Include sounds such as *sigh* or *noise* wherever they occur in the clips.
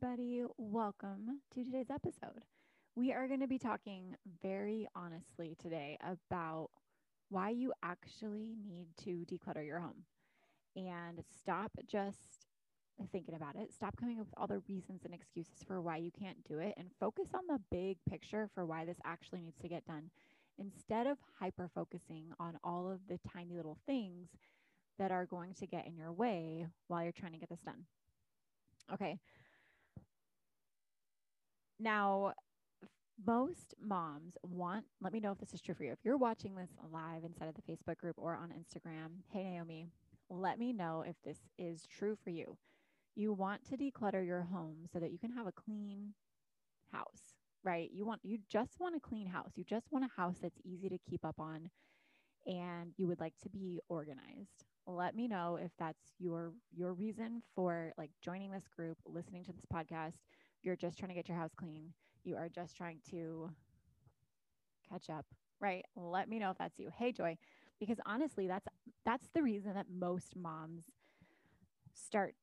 Everybody, welcome to today's episode. We are going to be talking very honestly today about why you actually need to declutter your home and stop just thinking about it. Stop coming up with all the reasons and excuses for why you can't do it and focus on the big picture for why this actually needs to get done instead of hyper focusing on all of the tiny little things that are going to get in your way while you're trying to get this done. Okay. Now, most moms want, let me know if this is true for you. If you're watching this live inside of the Facebook group or on Instagram, hey, Naomi, let me know if this is true for you. You want to declutter your home so that you can have a clean house, right? You want, you just want a clean house. You just want a house that's easy to keep up on and you would like to be organized let me know if that's your your reason for like joining this group listening to this podcast you're just trying to get your house clean. You are just trying to catch up right? Let me know if that's you. Hey joy because honestly that's that's the reason that most moms start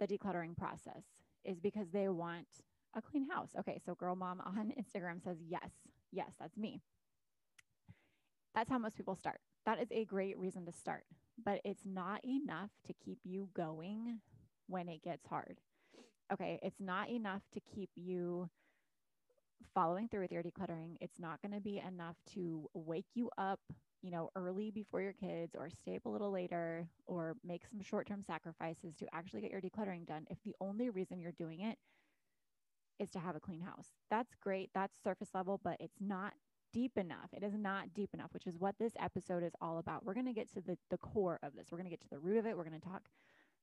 the decluttering process is because they want a clean house. Okay so girl mom on *laughs* instagram says yes yes that's me. That's how most people start. That is a great reason to start but it's not enough to keep you going when it gets hard. Okay, it's not enough to keep you following through with your decluttering. It's not going to be enough to wake you up, you know, early before your kids or stay up a little later or make some short-term sacrifices to actually get your decluttering done if the only reason you're doing it is to have a clean house. That's great. That's surface level, but it's not deep enough. It is not deep enough, which is what this episode is all about. We're going to get to the, the core of this. We're going to get to the root of it. We're going to talk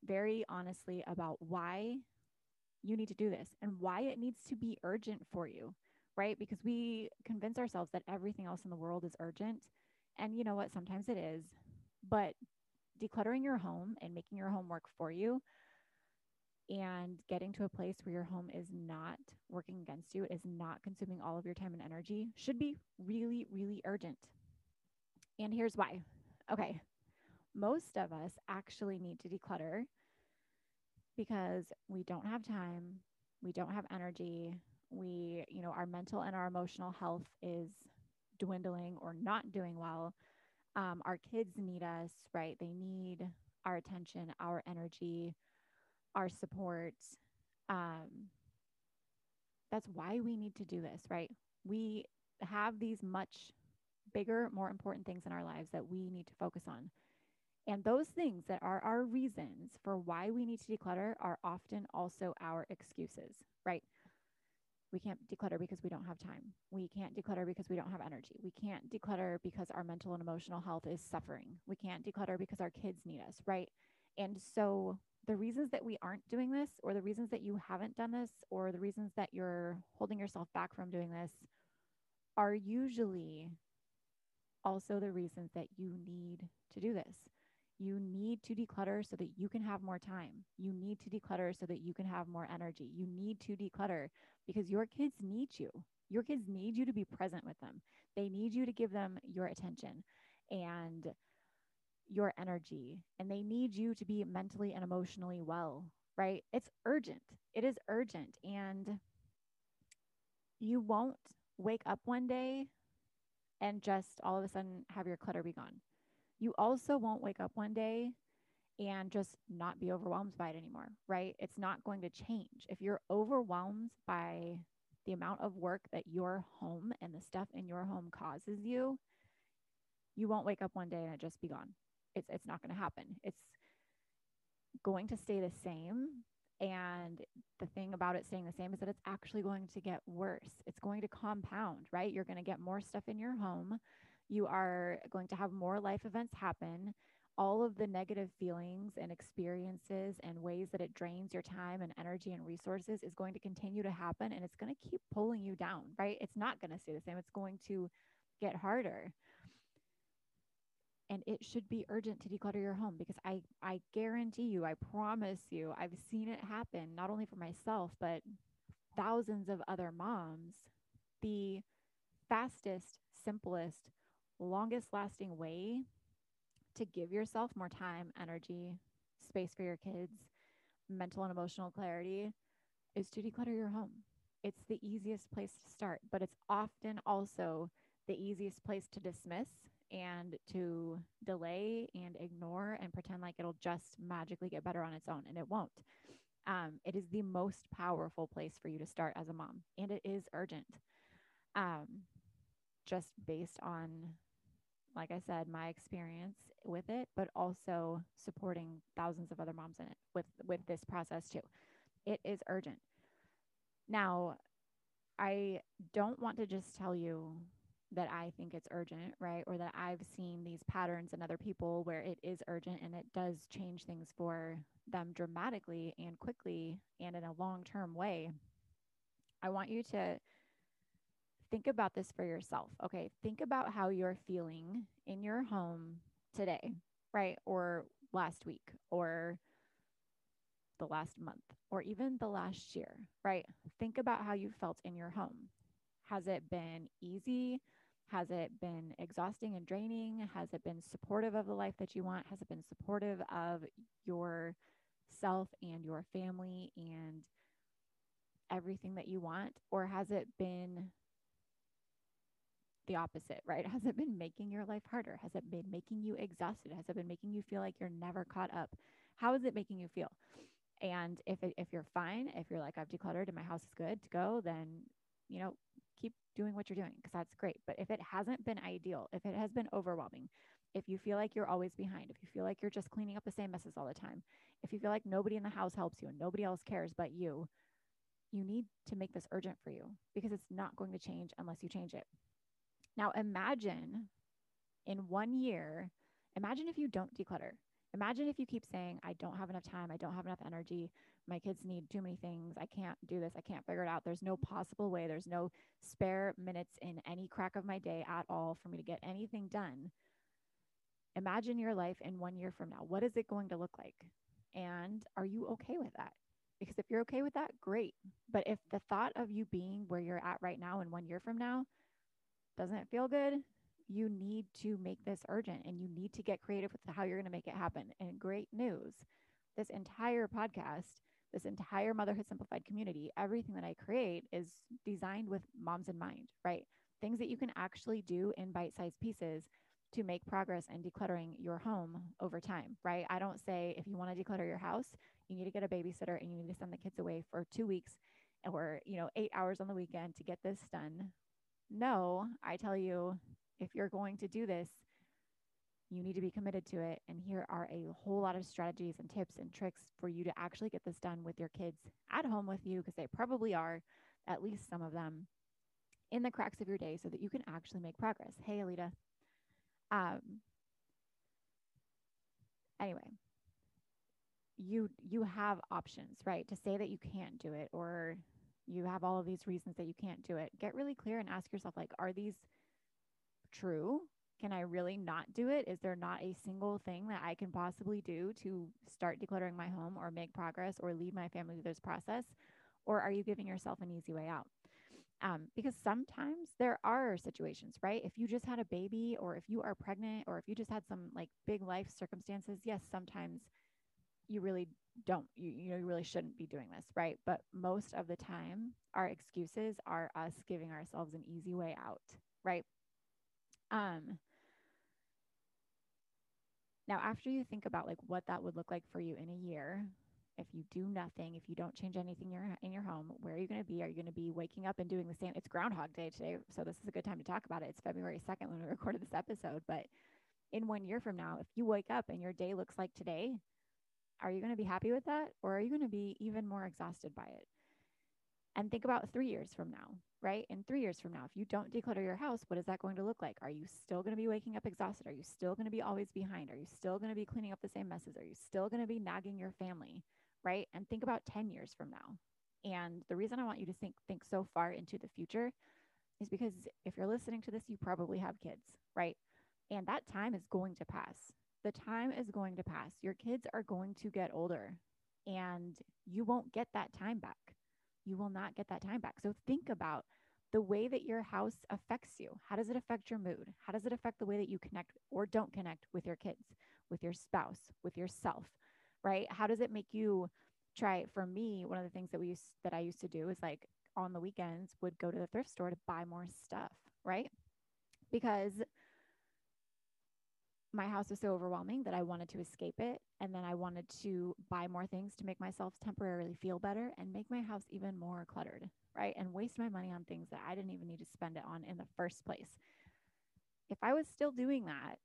very honestly about why you need to do this and why it needs to be urgent for you, right? Because we convince ourselves that everything else in the world is urgent. And you know what? Sometimes it is. But decluttering your home and making your home work for you and getting to a place where your home is not working against you, is not consuming all of your time and energy should be really, really urgent. And here's why. Okay. Most of us actually need to declutter because we don't have time, we don't have energy, we, you know, our mental and our emotional health is dwindling or not doing well. Um, our kids need us, right? They need our attention, our energy, our support. Um, that's why we need to do this, right? We have these much bigger, more important things in our lives that we need to focus on. And those things that are our reasons for why we need to declutter are often also our excuses, right? We can't declutter because we don't have time. We can't declutter because we don't have energy. We can't declutter because our mental and emotional health is suffering. We can't declutter because our kids need us, right? And so the reasons that we aren't doing this, or the reasons that you haven't done this, or the reasons that you're holding yourself back from doing this, are usually also the reasons that you need to do this. You need to declutter so that you can have more time. You need to declutter so that you can have more energy. You need to declutter because your kids need you. Your kids need you to be present with them. They need you to give them your attention. And your energy and they need you to be mentally and emotionally well, right? It's urgent. It is urgent. And you won't wake up one day and just all of a sudden have your clutter be gone. You also won't wake up one day and just not be overwhelmed by it anymore, right? It's not going to change. If you're overwhelmed by the amount of work that your home and the stuff in your home causes you, you won't wake up one day and it just be gone it's it's not going to happen. It's going to stay the same. And the thing about it staying the same is that it's actually going to get worse. It's going to compound, right? You're going to get more stuff in your home. You are going to have more life events happen. All of the negative feelings and experiences and ways that it drains your time and energy and resources is going to continue to happen and it's going to keep pulling you down, right? It's not going to stay the same. It's going to get harder and it should be urgent to declutter your home because I I guarantee you, I promise you, I've seen it happen not only for myself but thousands of other moms. The fastest, simplest, longest lasting way to give yourself more time, energy, space for your kids, mental and emotional clarity is to declutter your home. It's the easiest place to start, but it's often also the easiest place to dismiss and to delay and ignore and pretend like it'll just magically get better on its own and it won't um, it is the most powerful place for you to start as a mom and it is urgent um, just based on like i said my experience with it but also supporting thousands of other moms in it with with this process too it is urgent now I don't want to just tell you that I think it's urgent, right? Or that I've seen these patterns in other people where it is urgent and it does change things for them dramatically and quickly and in a long term way. I want you to think about this for yourself. Okay. Think about how you're feeling in your home today, right? Or last week, or the last month, or even the last year, right? Think about how you felt in your home. Has it been easy? Has it been exhausting and draining? Has it been supportive of the life that you want? Has it been supportive of your self and your family and everything that you want? Or has it been the opposite, right? *laughs* Has it been making your life harder? Has it been making you exhausted? Has it been making you feel like you're never caught up? How is it making you feel? And if it, if you're fine, if you're like I've decluttered and my house is good to go, then you know keep doing what you're doing because that's great. But if it hasn't been ideal, if it has been overwhelming, if you feel like you're always behind, if you feel like you're just cleaning up the same messes all the time, if you feel like nobody in the house helps you and nobody else cares but you, you need to make this urgent for you because it's not going to change unless you change it. Now, imagine in one year, imagine if you don't declutter. Imagine if you keep saying, I don't have enough time, I don't have enough energy, my kids need too many things, I can't do this, I can't figure it out. There's no possible way, there's no spare minutes in any crack of my day at all for me to get anything done. Imagine your life in one year from now. What is it going to look like? And are you okay with that? Because if you're okay with that, great. But if the thought of you being where you're at right now and one year from now doesn't it feel good? You need to make this urgent and you need to get creative with how you're going to make it happen. And great news this entire podcast, this entire Motherhood Simplified community, everything that I create is designed with moms in mind, right? Things that you can actually do in bite sized pieces to make progress in decluttering your home over time, right? I don't say if you want to declutter your house, you need to get a babysitter and you need to send the kids away for two weeks or, you know, eight hours on the weekend to get this done. No, I tell you, if you're going to do this, you need to be committed to it. And here are a whole lot of strategies and tips and tricks for you to actually get this done with your kids at home with you, because they probably are, at least some of them, in the cracks of your day so that you can actually make progress. Hey, Alita. Um, anyway, you you have options, right? To say that you can't do it or you have all of these reasons that you can't do it. Get really clear and ask yourself like are these true? Can I really not do it? Is there not a single thing that I can possibly do to start decluttering my home or make progress or lead my family through this process? Or are you giving yourself an easy way out? Um, because sometimes there are situations, right? If you just had a baby, or if you are pregnant, or if you just had some like big life circumstances, yes, sometimes you really don't you, you know you really shouldn't be doing this right? But most of the time our excuses are us giving ourselves an easy way out right? Um now after you think about like what that would look like for you in a year if you do nothing if you don't change anything in your, in your home where are you going to be? Are you going to be waking up and doing the same it's groundhog day today so this is a good time to talk about it. It's february 2nd when we *laughs* recorded this episode but in one year from now if you wake up and your day looks like today are you going to be happy with that? Or are you going to be even more exhausted by it? And think about three years from now, right? In three years from now, if you don't declutter your house, what is that going to look like? Are you still going to be waking up exhausted? Are you still going to be always behind? Are you still going to be cleaning up the same messes? Are you still going to be nagging your family, right? And think about 10 years from now. And the reason I want you to think think so far into the future is because if you're listening to this, you probably have kids, right? And that time is going to pass the time is going to pass. Your kids are going to get older and you won't get that time back. You will not get that time back. So think about the way that your house affects you. How does it affect your mood? How does it affect the way that you connect or don't connect with your kids, with your spouse, with yourself? Right? How does it make you try for me, one of the things that we used that I used to do is like on the weekends would go to the thrift store to buy more stuff, right? Because my house was so overwhelming that I wanted to escape it. And then I wanted to buy more things to make myself temporarily feel better and make my house even more cluttered, right? And waste my money on things that I didn't even need to spend it on in the first place. If I was still doing that,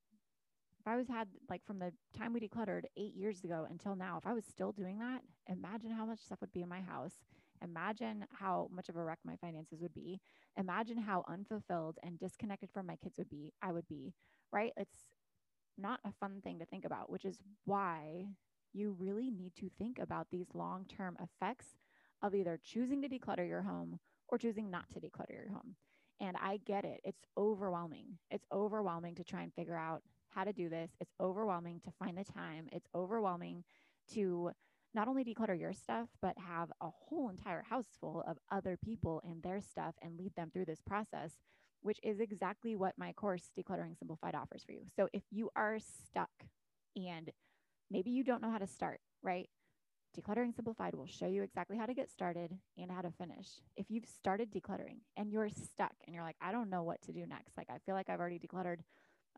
if I was had like from the time we decluttered eight years ago until now, if I was still doing that, imagine how much stuff would be in my house Imagine how much of a wreck my finances would be. Imagine how unfulfilled and disconnected from my kids would be. I would be, right? It's not a fun thing to think about, which is why you really need to think about these long term effects of either choosing to declutter your home or choosing not to declutter your home. And I get it. It's overwhelming. It's overwhelming to try and figure out how to do this. It's overwhelming to find the time. It's overwhelming to not only declutter your stuff, but have a whole entire house full of other people and their stuff and lead them through this process, which is exactly what my course, Decluttering Simplified, offers for you. So if you are stuck and maybe you don't know how to start, right? Decluttering Simplified will show you exactly how to get started and how to finish. If you've started decluttering and you're stuck and you're like, I don't know what to do next, like I feel like I've already decluttered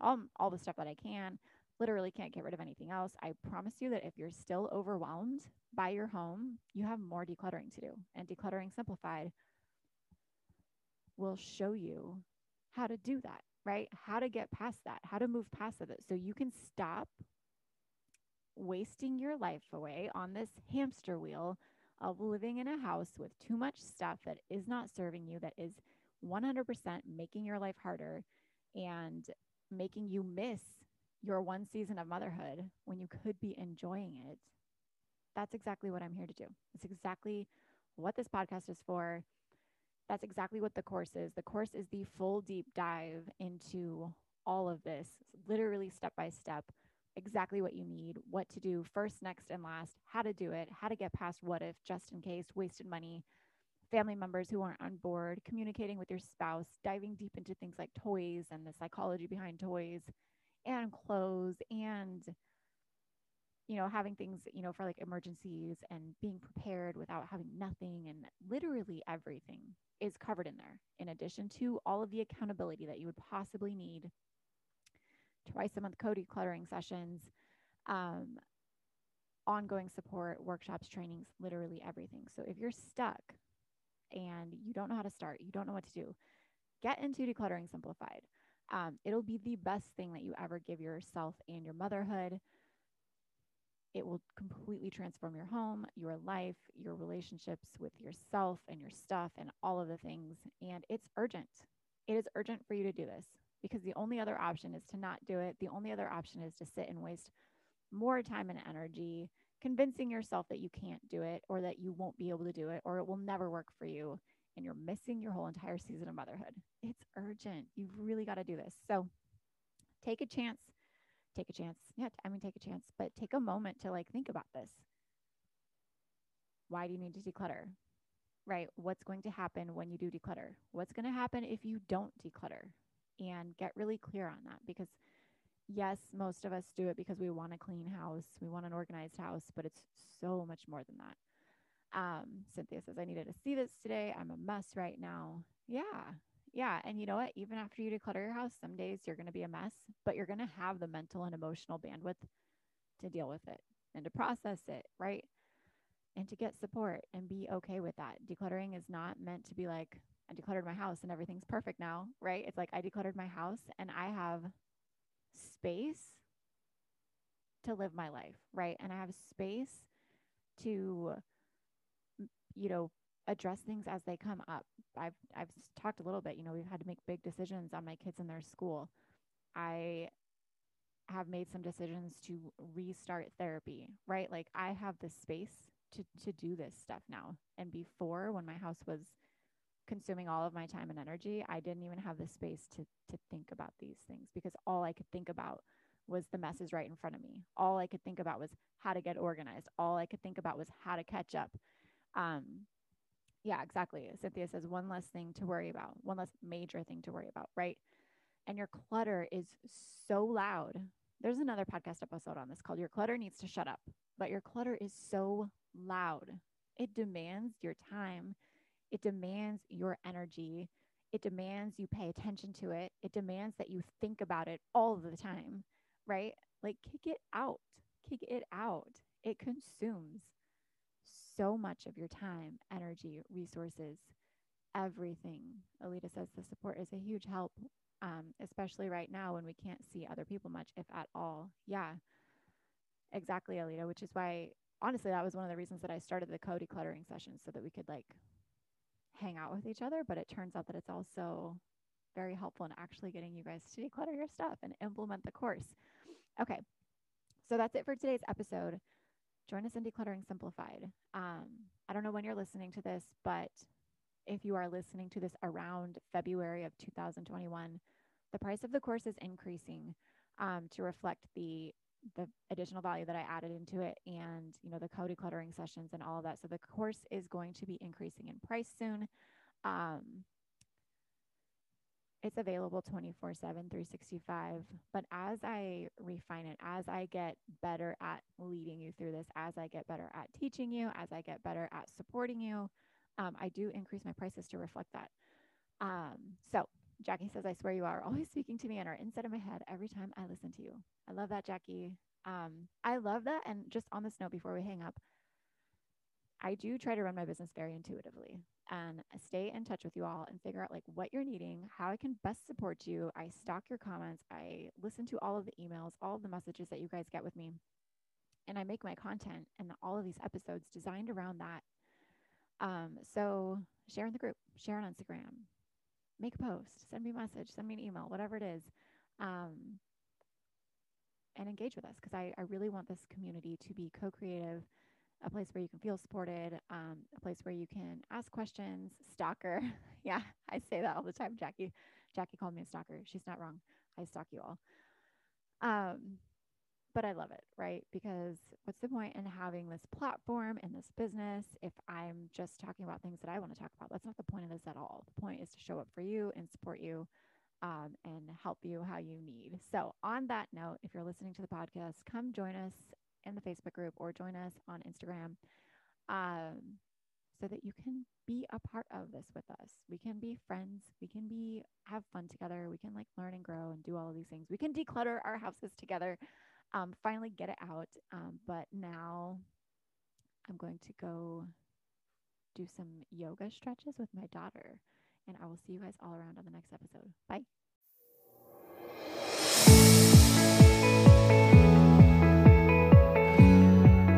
all, all the stuff that I can, literally can't get rid of anything else. I promise you that if you're still overwhelmed by your home, you have more decluttering to do. And Decluttering Simplified will show you how to do that, right? How to get past that, how to move past that so you can stop wasting your life away on this hamster wheel of living in a house with too much stuff that is not serving you, that is 100% making your life harder and making you miss your one season of motherhood when you could be enjoying it. That's exactly what I'm here to do. It's exactly what this podcast is for. That's exactly what the course is. The course is the full deep dive into all of this, literally step by step exactly what you need, what to do first, next, and last, how to do it, how to get past what if, just in case, wasted money, family members who aren't on board, communicating with your spouse, diving deep into things like toys and the psychology behind toys and clothes and you know having things you know for like emergencies and being prepared without having nothing and literally everything is covered in there in addition to all of the accountability that you would possibly need twice a month code decluttering sessions, um, ongoing support, workshops, trainings, literally everything. So if you're stuck and you don't know how to start, you don't know what to do, get into Decluttering Simplified. Um, it'll be the best thing that you ever give yourself and your motherhood. It will completely transform your home, your life, your relationships with yourself and your stuff, and all of the things. And it's urgent. It is urgent for you to do this because the only other option is to not do it. The only other option is to sit and waste more time and energy convincing yourself that you can't do it or that you won't be able to do it or it will never work for you and you're missing your whole entire season of motherhood. It's urgent. You've really got to do this. So take a chance. Take a chance. Yeah, I mean, take a chance, but take a moment to like think about this. Why do you need to declutter? Right? What's going to happen when you do declutter? What's going to happen if you don't declutter? and get really clear on that because yes, most of us do it because we want a clean house, we want an organized house, but it's so much more than that. Um, Cynthia says, I needed to see this today. I'm a mess right now. Yeah. Yeah. And you know what? Even after you declutter your house, some days you're going to be a mess, but you're going to have the mental and emotional bandwidth to deal with it and to process it. Right. And to get support and be okay with that. Decluttering is not meant to be like, I decluttered my house and everything's perfect now, right? It's like I decluttered my house and I have space to live my life, right? And I have space to you know, address things as they come up. I've I've talked a little bit, you know, we've had to make big decisions on my kids and their school. I have made some decisions to restart therapy, right? Like I have the space to to do this stuff now. And before when my house was consuming all of my time and energy, I didn't even have the space to to think about these things because all I could think about was the messes right in front of me. All I could think about was how to get organized. All I could think about was how to catch up. Um, yeah, exactly. Cynthia says one less thing to worry about, one less major thing to worry about, right? And your clutter is so loud. There's another podcast episode on this called Your Clutter Needs to Shut Up, but your clutter is so loud. It demands your time it demands your energy. It demands you pay attention to it. It demands that you think about it all the time, right? Like kick it out, kick it out. It consumes so much of your time, energy, resources, everything. Alita says the support is a huge help, um, especially right now when we can't see other people much, if at all. Yeah, exactly, Alita, which is why honestly, that was one of the reasons that I started the co decluttering sessions so that we could like hang out with each other. But it turns out that it's also very helpful in actually getting you guys to declutter your stuff and implement the course. Okay. So that's it for today's episode. Join us in Decluttering Simplified. Um, I don't know when you're listening to this, but if you are listening to this around February of 2021, the price of the course is increasing um, to reflect the the additional value that I added into it and you know the co-decluttering sessions and all of that. So the course is going to be increasing in price soon. Um, it's available 24 7 365 but as i refine it as i get better at leading you through this as i get better at teaching you as i get better at supporting you um, i do increase my prices to reflect that um, so Jackie says, I swear you are always speaking to me and are inside of my head every time I listen to you. I love that, Jackie. Um, I love that. And just on this note, before we hang up, I do try to run my business very intuitively and stay in touch with you all and figure out like what you're needing, how I can best support you. I stalk your comments. I listen to all of the emails, all of the messages that you guys get with me. And I make my content and all of these episodes designed around that. Um, so share in the group, share on Instagram, make a post, send me a message, send me an email, whatever it is. Um, and engage with us because I, I really want this community to be co creative, a place where you can feel supported, um, a place where you can ask questions. Stalker. *laughs* yeah, I say that all the time. Jackie, Jackie called me a stalker. She's not wrong. I stalk you all. Um, but I love it, right? Because what's the point in having this platform and this business if I'm just talking about things that I want to talk about? That's not the point of this at all. The point is to show up for you and support you um, and help you how you need. So, on that note, if you're listening to the podcast, come join us in the Facebook group or join us on Instagram um, so that you can be a part of this with us. We can be friends. We can be have fun together. We can like learn and grow and do all of these things. We can declutter our houses together um, finally get it out. Um, but now I'm going to go do some yoga stretches with my daughter. And I will see you guys all around on the next episode. Bye.